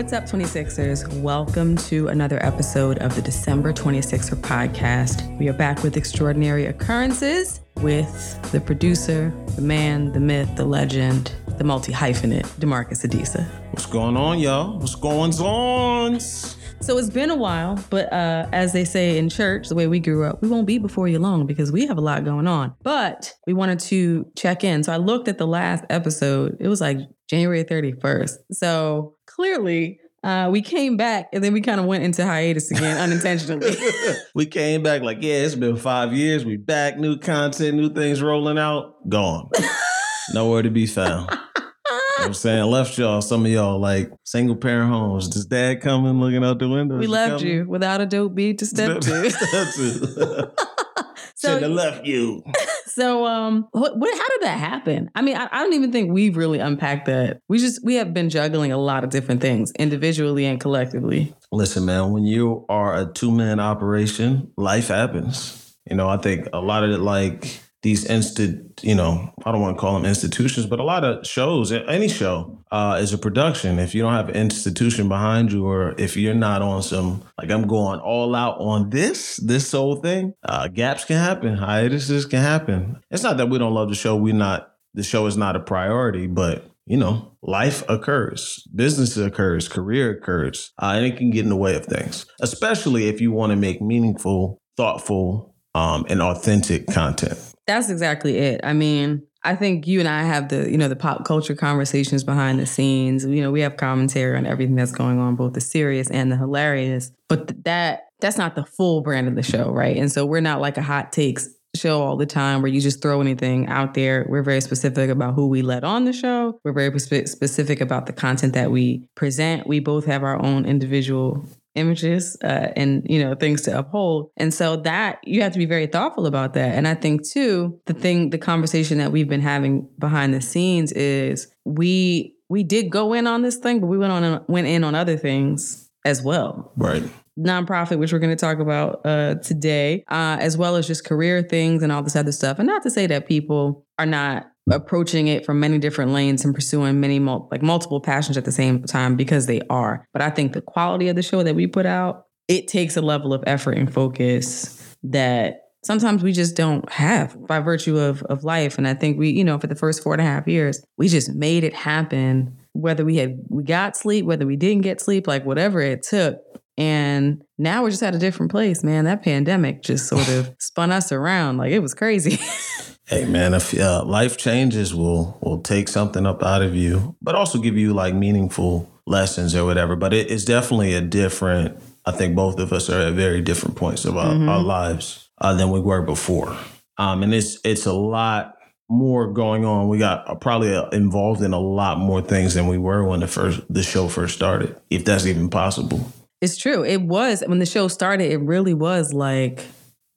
What's up, 26ers? Welcome to another episode of the December 26er podcast. We are back with extraordinary occurrences with the producer, the man, the myth, the legend, the multi hyphenate, Damarcus Adisa. What's going on, y'all? What's going on? So it's been a while, but uh, as they say in church, the way we grew up, we won't be before you long because we have a lot going on. But we wanted to check in. So I looked at the last episode. It was like January 31st. So clearly, uh, we came back and then we kind of went into hiatus again unintentionally. we came back like, yeah, it's been five years. We back, new content, new things rolling out. Gone. Nowhere to be found. You know I'm saying? Left y'all, some of y'all like single parent homes. Does dad coming looking out the window? we left you without a dope beat to step to. step to. So- Should have left you. So, um, what, how did that happen? I mean, I, I don't even think we've really unpacked that. We just we have been juggling a lot of different things individually and collectively. Listen, man, when you are a two man operation, life happens. You know, I think a lot of it, like these instant, you know, I don't want to call them institutions, but a lot of shows, any show, uh, is a production. If you don't have an institution behind you, or if you're not on some, like I'm going all out on this, this whole thing, uh, gaps can happen, hiatuses can happen. It's not that we don't love the show. We're not the show is not a priority, but you know, life occurs, business occurs, career occurs, uh, and it can get in the way of things, especially if you want to make meaningful, thoughtful, um, and authentic content. That's exactly it. I mean, I think you and I have the, you know, the pop culture conversations behind the scenes. You know, we have commentary on everything that's going on, both the serious and the hilarious. But th- that that's not the full brand of the show, right? And so we're not like a hot takes show all the time where you just throw anything out there. We're very specific about who we let on the show. We're very spe- specific about the content that we present. We both have our own individual images uh, and you know things to uphold and so that you have to be very thoughtful about that and i think too the thing the conversation that we've been having behind the scenes is we we did go in on this thing but we went on went in on other things as well Right. nonprofit, which we're going to talk about uh, today, uh, as well as just career things and all this other stuff. And not to say that people are not approaching it from many different lanes and pursuing many mul- like multiple passions at the same time because they are. But I think the quality of the show that we put out, it takes a level of effort and focus that sometimes we just don't have by virtue of of life. And I think we, you know, for the first four and a half years, we just made it happen. Whether we had we got sleep, whether we didn't get sleep, like whatever it took, and now we're just at a different place, man. That pandemic just sort of spun us around. Like it was crazy. Hey man, if uh, life changes, will will take something up out of you, but also give you like meaningful lessons or whatever. But it, it's definitely a different. I think both of us are at very different points of our, our lives uh, than we were before, um, and it's it's a lot more going on. We got uh, probably uh, involved in a lot more things than we were when the first the show first started, if that's even possible. it's true. It was when the show started, it really was like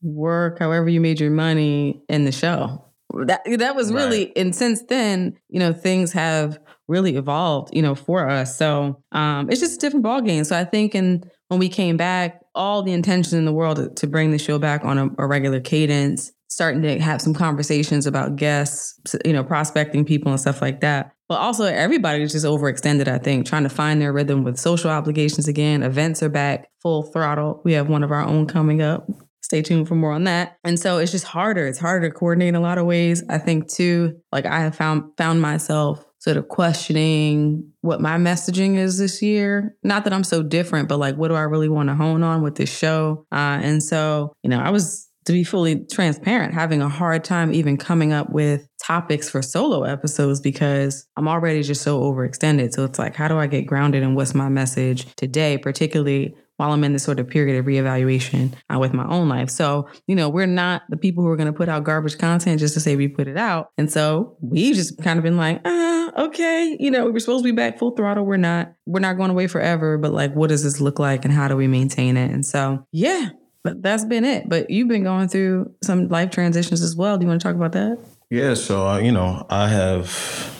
work however you made your money in the show. That that was really Right. and since then, you know, things have really evolved, you know, for us. So um it's just a different ballgame. So I think and when we came back, all the intention in the world to, to bring the show back on a, a regular cadence, starting to have some conversations about guests, you know, prospecting people and stuff like that. But also everybody was just overextended, I think, trying to find their rhythm with social obligations again. Events are back full throttle. We have one of our own coming up. Stay tuned for more on that. And so it's just harder. It's harder to coordinate in a lot of ways. I think too, like I have found found myself sort of questioning what my messaging is this year. Not that I'm so different, but like what do I really want to hone on with this show? Uh, and so, you know, I was to be fully transparent, having a hard time even coming up with topics for solo episodes because I'm already just so overextended. So it's like, how do I get grounded in what's my message today, particularly while I'm in this sort of period of reevaluation uh, with my own life. So, you know, we're not the people who are going to put out garbage content just to say we put it out. And so we've just kind of been like, ah, okay, you know, we were supposed to be back full throttle. We're not. We're not going away forever, but like, what does this look like and how do we maintain it? And so, yeah, but that's been it. But you've been going through some life transitions as well. Do you want to talk about that? Yeah, so uh, you know, I have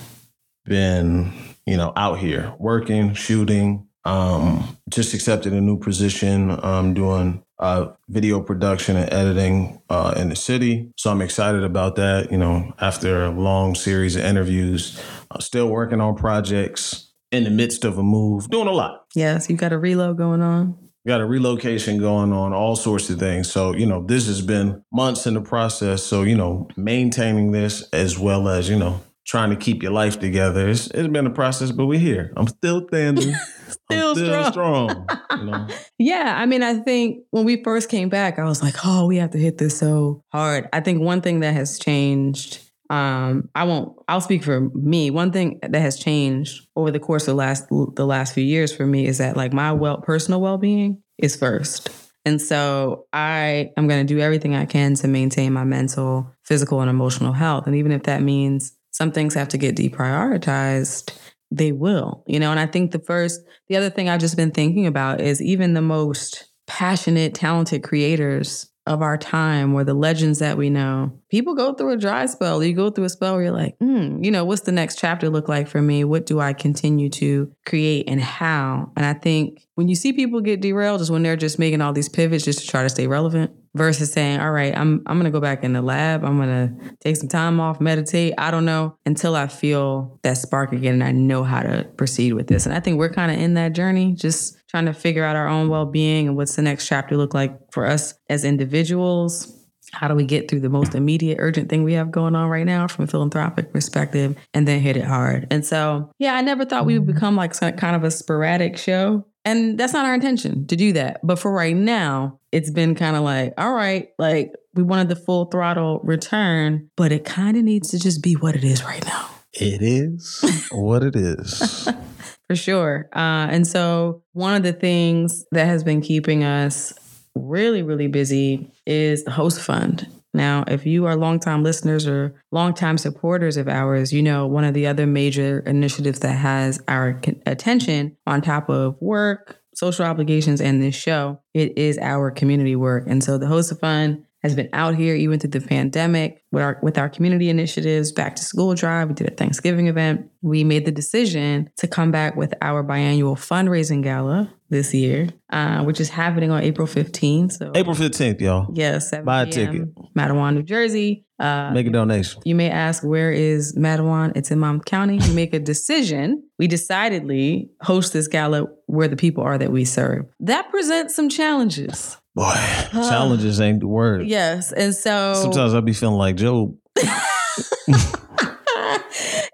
been you know, out here working, shooting. Um, just accepted a new position. I'm doing uh, video production and editing uh, in the city. So I'm excited about that. You know, after a long series of interviews, uh, still working on projects in the midst of a move, doing a lot. Yes, you got a reload going on. Got a relocation going on, all sorts of things. So, you know, this has been months in the process. So, you know, maintaining this as well as, you know, trying to keep your life together. It's, it's been a process, but we're here. I'm still standing. still, still strong. strong you know? Yeah, I mean, I think when we first came back, I was like, "Oh, we have to hit this so hard." I think one thing that has changed. Um, I won't. I'll speak for me. One thing that has changed over the course of the last the last few years for me is that like my well personal well being is first. And so I am going to do everything I can to maintain my mental, physical, and emotional health. And even if that means some things have to get deprioritized, they will, you know. And I think the first, the other thing I've just been thinking about is even the most passionate, talented creators of our time or the legends that we know, people go through a dry spell. You go through a spell where you're like, hmm, you know, what's the next chapter look like for me? What do I continue to create and how? And I think when you see people get derailed is when they're just making all these pivots just to try to stay relevant versus saying, all right, I'm I'm gonna go back in the lab. I'm gonna take some time off, meditate. I don't know until I feel that spark again and I know how to proceed with this. And I think we're kind of in that journey, just trying to figure out our own well-being and what's the next chapter look like for us as individuals. How do we get through the most immediate urgent thing we have going on right now from a philanthropic perspective and then hit it hard? And so, yeah, I never thought we would become like some kind of a sporadic show. And that's not our intention to do that. But for right now, it's been kind of like, all right, like we wanted the full throttle return, but it kind of needs to just be what it is right now. It is what it is. For sure. Uh, and so, one of the things that has been keeping us really, really busy is the host fund. Now, if you are longtime listeners or longtime supporters of ours, you know one of the other major initiatives that has our attention on top of work, social obligations, and this show, it is our community work. And so the Host Fund has been out here even through the pandemic with our with our community initiatives, back to school drive. We did a Thanksgiving event. We made the decision to come back with our biannual fundraising gala this year, uh, which is happening on April 15th. So April 15th, y'all. Yes, buy a ticket. Matawan, New Jersey. Uh, make a donation. You may ask, where is Matawan? It's in Monmouth County. You make a decision. We decidedly host this gala where the people are that we serve. That presents some challenges. Boy, challenges ain't the word. Yes. And so sometimes I'll be feeling like Job.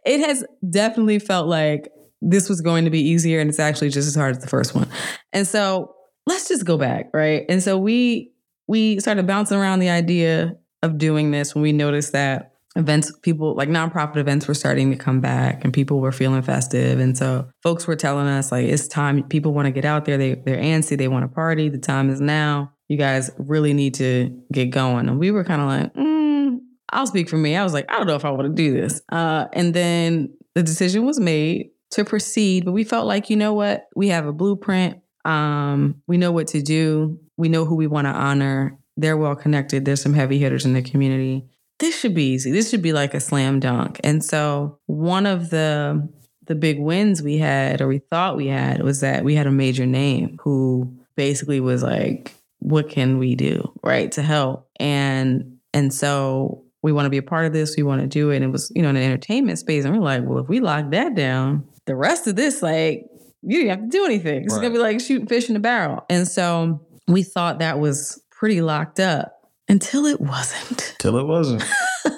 it has definitely felt like this was going to be easier and it's actually just as hard as the first one. And so let's just go back, right? And so we we started bouncing around the idea of doing this when we noticed that events people like nonprofit events were starting to come back and people were feeling festive. And so folks were telling us like it's time people want to get out there. They they're antsy. They want to party. The time is now. You guys really need to get going. And we were kind of like mm, i'll speak for me. I was like i don't know if i want to do this. Uh, and then the decision was made to proceed but we felt like you know what? We have a blueprint. Um, we know what to do. We know who we want to honor. They're well connected. There's some heavy hitters in the community this should be easy. This should be like a slam dunk. And so one of the the big wins we had or we thought we had was that we had a major name who basically was like, what can we do, right, to help? And and so we want to be a part of this, we want to do it. And it was, you know, in an entertainment space. And we're like, well, if we lock that down, the rest of this, like, you didn't have to do anything. It's right. gonna be like shooting fish in a barrel. And so we thought that was pretty locked up until it wasn't. Till it wasn't.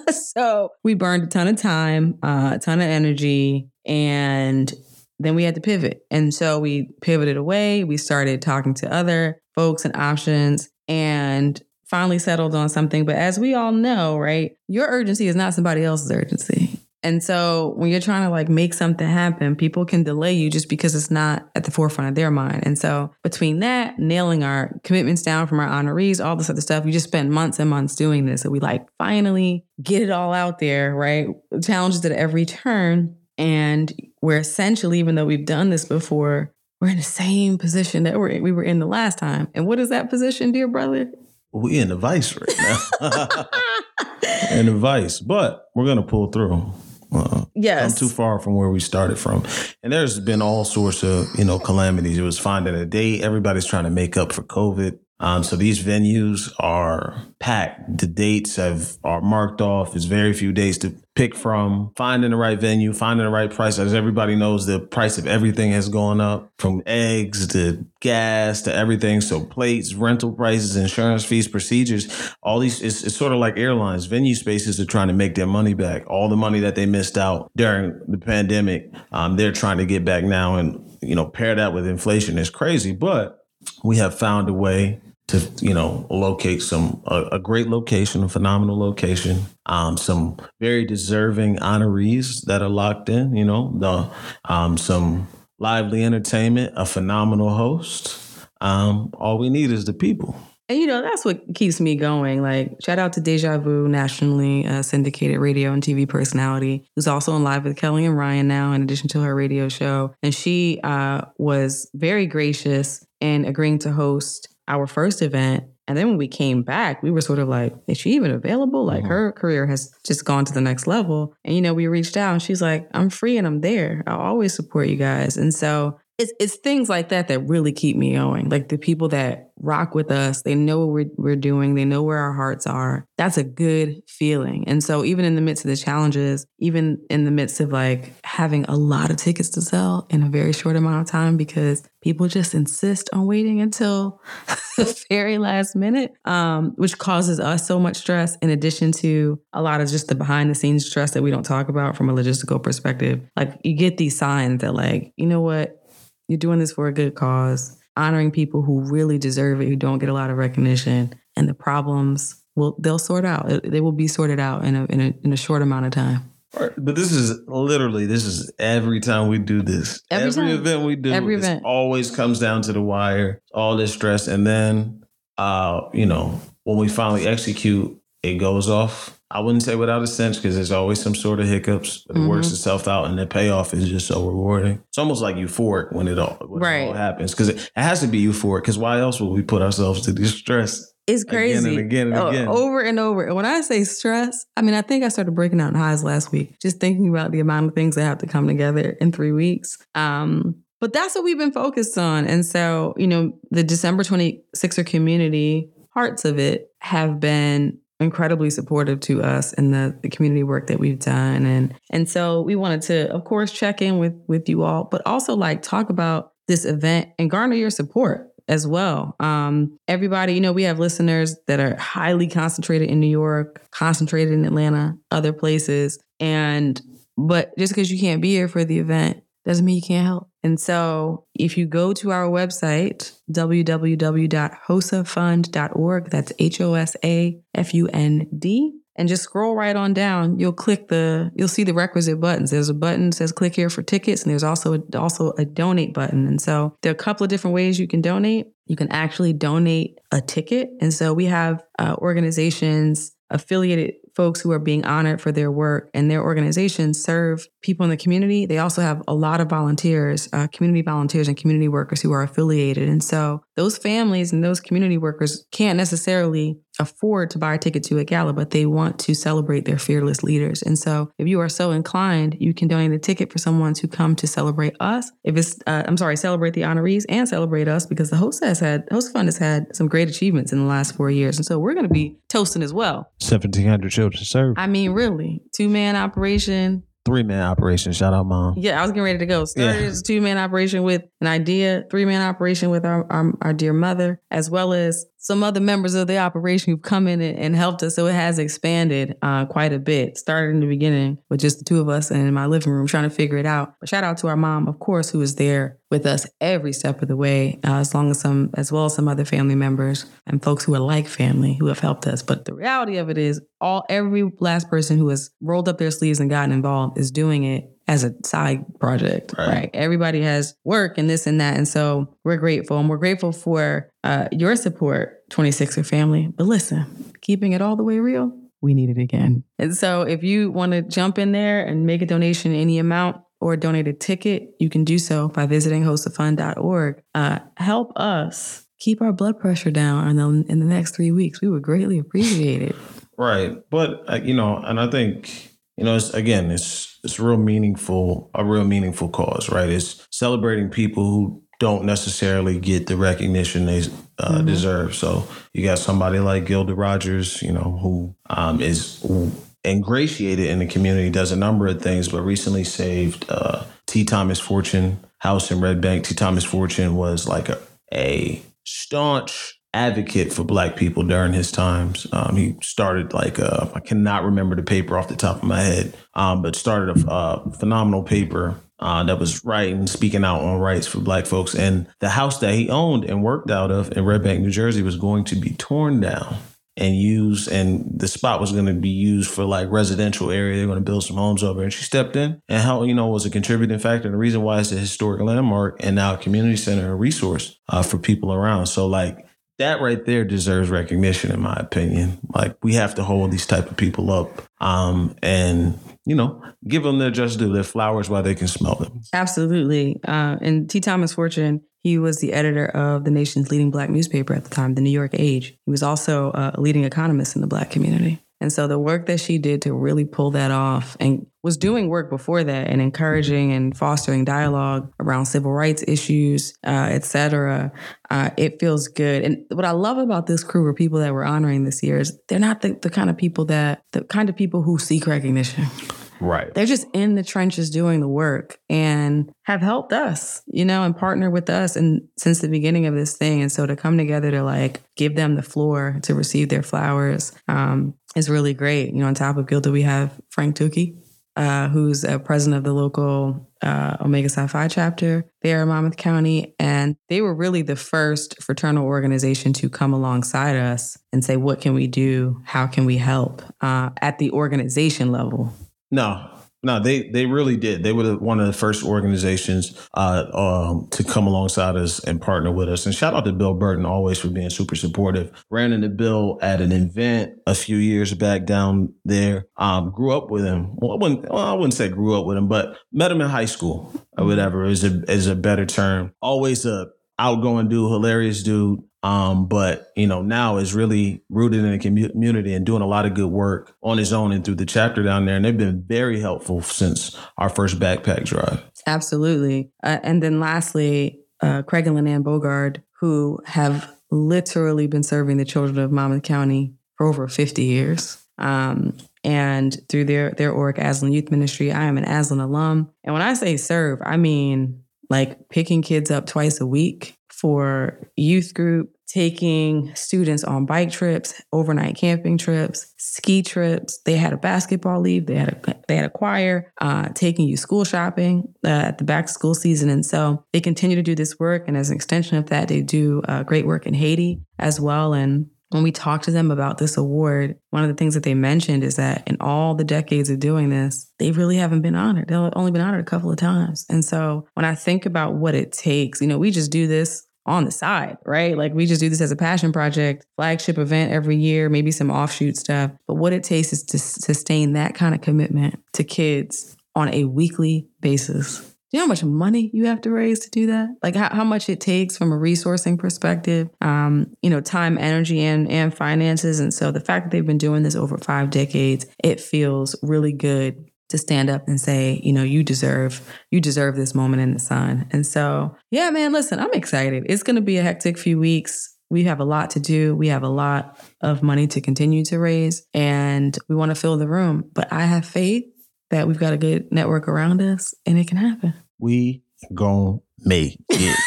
so we burned a ton of time, uh, a ton of energy, and then we had to pivot. And so we pivoted away. We started talking to other folks and options and finally settled on something. But as we all know, right, your urgency is not somebody else's urgency. And so when you're trying to like make something happen, people can delay you just because it's not at the forefront of their mind. And so between that, nailing our commitments down from our honorees, all this other stuff, we just spent months and months doing this. So we like finally get it all out there, right? Challenges at every turn. And we're essentially, even though we've done this before, we're in the same position that we're, we were in the last time. And what is that position, dear brother? We in the vice right now. in the vice, but we're gonna pull through. Uh-uh. Yes. come too far from where we started from. And there's been all sorts of, you know, calamities. It was finding a date. Everybody's trying to make up for COVID. Um, so these venues are packed. The dates have are marked off. There's very few dates to pick from. Finding the right venue, finding the right price. As everybody knows, the price of everything has gone up from eggs to gas to everything. So plates, rental prices, insurance fees, procedures, all these. It's, it's sort of like airlines. Venue spaces are trying to make their money back. All the money that they missed out during the pandemic, um, they're trying to get back now. And you know, pair that with inflation is crazy, but we have found a way to you know locate some a, a great location, a phenomenal location, um, some very deserving honorees that are locked in. You know, the um, some lively entertainment, a phenomenal host. Um, all we need is the people. And you know, that's what keeps me going. Like, shout out to Deja Vu, nationally uh, syndicated radio and TV personality, who's also in Live with Kelly and Ryan now, in addition to her radio show. And she uh, was very gracious in agreeing to host our first event. And then when we came back, we were sort of like, is she even available? Like, Mhm. her career has just gone to the next level. And, you know, we reached out and she's like, I'm free and I'm there. I'll always support you guys. And so it's, it's things like that that really keep me going. Like the people that rock with us, they know what we're, we're doing, they know where our hearts are. That's a good feeling. And so, even in the midst of the challenges, even in the midst of like having a lot of tickets to sell in a very short amount of time, because people just insist on waiting until the very last minute, um, which causes us so much stress, in addition to a lot of just the behind the scenes stress that we don't talk about from a logistical perspective. Like, you get these signs that, like, you know what? You're doing this for a good cause, honoring people who really deserve it, who don't get a lot of recognition, and the problems will they'll sort out. They will be sorted out in a in a, in a short amount of time. Right. But this is literally this is every time we do this. Every time. event we do, Every event. always comes down to the wire. All this stress, and then uh, you know, when we finally execute, it goes off. I wouldn't say without a sense because there's always some sort of hiccups, but it works Mhm. itself out, and the payoff is just so rewarding. It's almost like euphoric when it all when it all Right. happens because it, it has to be euphoric. Because why else would we put ourselves to this stress? It's Again crazy. and again and O- again. Over and over. And when I say stress, I mean, I think I started breaking out in highs last week, just thinking about the amount of things that have to come together in three weeks. Um, but that's what we've been focused on. And so, you know, the December 26er community, parts of it have been incredibly supportive to us in the, the community work that we've done. And and so we wanted to, of course, check in with with you all, but also like talk about this event and garner your support as well. Um, everybody, you know, we have listeners that are highly concentrated in New York, concentrated in Atlanta, other places. And, but just because you can't be here for the event doesn't mean you can't help. And so if you go to our website, www.hosafund.org, that's H O S A F U N D, and just scroll right on down, you'll click the, you'll see the requisite buttons. There's a button that says click here for tickets, and there's also a, also a donate button. And so there are a couple of different ways you can donate. You can actually donate a ticket. And so we have uh, organizations, affiliated folks who are being honored for their work, and their organizations serve people in the community. They also have a lot of volunteers, uh, community volunteers, and community workers who are affiliated. And so those families and those community workers can't necessarily afford to buy a ticket to a gala, but they want to celebrate their fearless leaders. And so if you are so inclined, you can donate a ticket for someone to come to celebrate us. If it's, uh, I'm sorry, celebrate the honorees and celebrate us because the host has had, host fund has had some great achievements in the last four years. And so we're going to be toasting as well. 1,700 children served. I mean, really, two man operation. Three man operation. Shout out, mom. Yeah, I was getting ready to go. Started Yeah. as a two man operation with an idea, three man operation with our, our our dear mother, as well as some other members of the operation who've come in and, helped us. So it has expanded uh, quite a bit. Started in the beginning with just the two of us in my living room trying to figure it out. But shout out to our mom, of course, who was there with us every step of the way, uh, as long as some, as well as some other family members and folks who are like family who have helped us. But the reality of it is, all every last person who has rolled up their sleeves and gotten involved is doing it as a side project, Right. right? Everybody has work and this and that. And so we're grateful. And we're grateful for uh, your support, 26er family. But listen, keeping it all the way real, we need it again. And so if you want to jump in there and make a donation any amount or donate a ticket, you can do so by visiting hosafund.org. Uh, help us keep our blood pressure down in the, in the next three weeks. We would greatly appreciate it. Right. But, uh, you know, and I think, you know, it's again, it's it's real meaningful, a real meaningful cause, right? It's celebrating people who don't necessarily get the recognition they uh, mm-hmm. deserve. So you got somebody like Gilda Rogers, you know, who um, is ingratiated in the community, does a number of things, but recently saved uh, T. Thomas Fortune house in Red Bank. T. Thomas Fortune was like a, a staunch advocate for black people during his times. Um, he started like uh, I cannot remember the paper off the top of my head, um, but started a, a phenomenal paper uh, that was writing, speaking out on rights for black folks. And the house that he owned and worked out of in Red Bank, New Jersey, was going to be torn down and used, and the spot was going to be used for like residential area. They're going to build some homes over, and she stepped in and how you know was a contributing factor. And the reason why it's a historic landmark and now a community center, a resource uh, for people around. So like that right there deserves recognition in my opinion. Like we have to hold these type of people up um, and you know give them their just due their flowers while they can smell them. Absolutely. Uh, and t. Thomas fortune he was the editor of the nation's leading black newspaper at the time the new york age. He was also uh, a leading economist in the black community and so the work that she did to really pull that off and was doing work before that and encouraging and fostering dialogue around civil rights issues, uh, et cetera, uh, it feels good. And what I love about this crew of people that we're honoring this year is they're not the, the kind of people that, the kind of people who seek recognition. Right. They're just in the trenches doing the work and have helped us, you know, and partner with us and since the beginning of this thing. And so to come together to like give them the floor to receive their flowers um, is really great. You know, on top of Gilda, we have Frank Tukey, uh, who's a president of the local uh, Omega Psi Phi chapter there in Monmouth County. And they were really the first fraternal organization to come alongside us and say, what can we do? How can we help uh, at the organization level? No, no, they they really did. They were one of the first organizations uh, um, to come alongside us and partner with us. And shout out to Bill Burton always for being super supportive. Ran into Bill at an event a few years back down there. Um, grew up with him. Well I, wouldn't, well, I wouldn't say grew up with him, but met him in high school or whatever is a is a better term. Always a outgoing dude, hilarious dude. Um, but you know, now is really rooted in the community and doing a lot of good work on his own and through the chapter down there. And they've been very helpful since our first backpack drive. Absolutely. Uh, and then lastly, uh, Craig and Lynanne Bogard, who have literally been serving the children of Monmouth County for over 50 years. Um, and through their their org, Aslan Youth Ministry, I am an Aslan alum. And when I say serve, I mean like picking kids up twice a week for youth group, taking students on bike trips, overnight camping trips, ski trips. They had a basketball league. They had a they had a choir, uh, taking you school shopping uh, at the back school season, and so they continue to do this work. And as an extension of that, they do uh, great work in Haiti as well. And when we talked to them about this award, one of the things that they mentioned is that in all the decades of doing this, they really haven't been honored. They've only been honored a couple of times. And so when I think about what it takes, you know, we just do this on the side, right? Like we just do this as a passion project, flagship event every year, maybe some offshoot stuff. But what it takes is to sustain that kind of commitment to kids on a weekly basis. Do you know how much money you have to raise to do that? Like how, how much it takes from a resourcing perspective, um, you know, time, energy, and and finances. And so the fact that they've been doing this over five decades, it feels really good to stand up and say, you know, you deserve you deserve this moment in the sun. And so, yeah, man, listen, I'm excited. It's going to be a hectic few weeks. We have a lot to do. We have a lot of money to continue to raise and we want to fill the room, but I have faith that we've got a good network around us and it can happen. We gonna make it.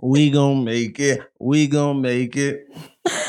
we gonna make it. We gonna make it.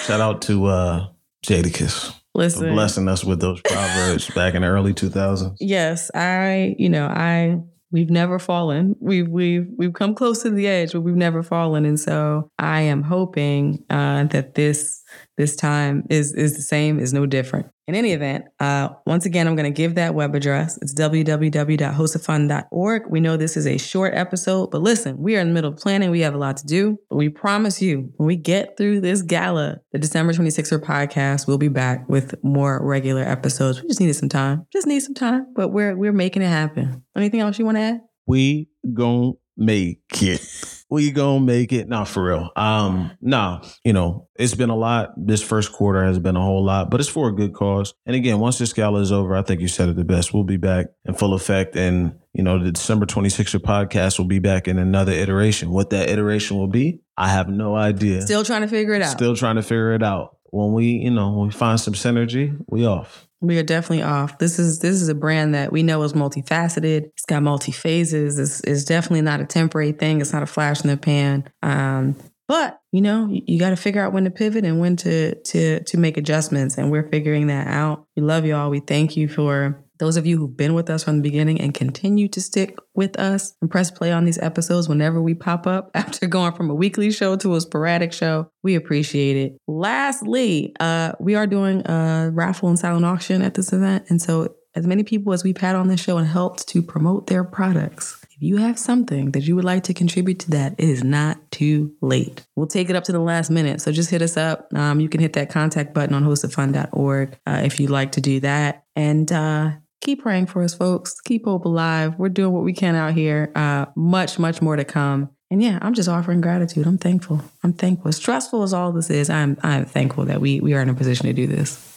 Shout out to uh Jadakiss. Listen, blessing us with those proverbs back in the early 2000s. Yes, I, you know, I we've never fallen. We've we've we've come close to the edge, but we've never fallen. And so I am hoping uh, that this this time is is the same, is no different. In any event, uh, once again, I'm going to give that web address. It's www.hosafund.org. We know this is a short episode, but listen, we are in the middle of planning. We have a lot to do, but we promise you, when we get through this gala, the December 26er podcast, we'll be back with more regular episodes. We just needed some time, just need some time, but we're we're making it happen. Anything else you want to add? We gon' make it. we gonna make it. Not for real. Um, nah, you know, it's been a lot. This first quarter has been a whole lot, but it's for a good cause. And again, once this gala is over, I think you said it the best. We'll be back in full effect. And, you know, the December 26th podcast will be back in another iteration. What that iteration will be, I have no idea. Still trying to figure it out. Still trying to figure it out. When we, you know, when we find some synergy, we off. We are definitely off. This is this is a brand that we know is multifaceted. It's got multi phases. It's, it's definitely not a temporary thing. It's not a flash in the pan. Um, but you know, you, you got to figure out when to pivot and when to to to make adjustments, and we're figuring that out. We love y'all. We thank you for those of you who've been with us from the beginning and continue to stick with us and press play on these episodes whenever we pop up after going from a weekly show to a sporadic show, we appreciate it. Lastly, uh, we are doing a raffle and silent auction at this event. And so, as many people as we've had on this show and helped to promote their products, if you have something that you would like to contribute to that, it is not too late. We'll take it up to the last minute. So just hit us up. Um, you can hit that contact button on hosafund.org uh, if you'd like to do that. And uh, keep praying for us, folks. Keep hope alive. We're doing what we can out here. Uh, much, much more to come. And yeah, I'm just offering gratitude. I'm thankful. I'm thankful. As stressful as all this is, I'm I'm thankful that we we are in a position to do this.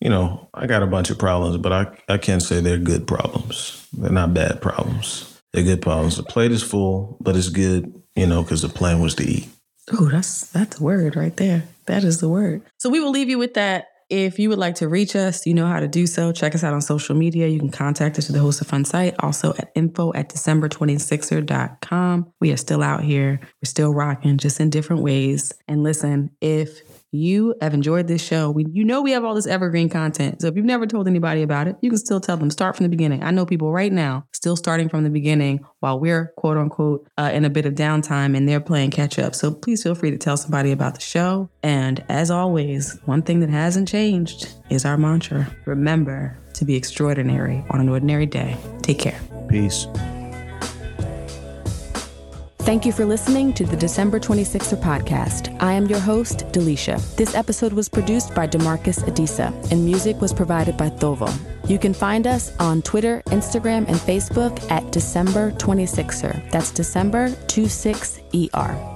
You know, I got a bunch of problems, but I I can't say they're good problems. They're not bad problems. They're good problems. The plate is full, but it's good. You know, because the plan was to eat. Oh, that's that's a word right there. That is the word. So we will leave you with that. If you would like to reach us, you know how to do so. Check us out on social media. You can contact us at the Hosa Fund site, also at info at December26er.com. We are still out here. We're still rocking, just in different ways. And listen, if you have enjoyed this show, we, you know we have all this evergreen content. So if you've never told anybody about it, you can still tell them. Start from the beginning. I know people right now still starting from the beginning while we're quote unquote uh, in a bit of downtime and they're playing catch up. So please feel free to tell somebody about the show. And as always, one thing that hasn't changed is our mantra. Remember to be extraordinary on an ordinary day. Take care. Peace. Thank you for listening to the December 26er podcast. I am your host, Delisha. This episode was produced by Damarcus Adisa, and music was provided by Thovo. You can find us on Twitter, Instagram, and Facebook at December 26er. That's December 26ER.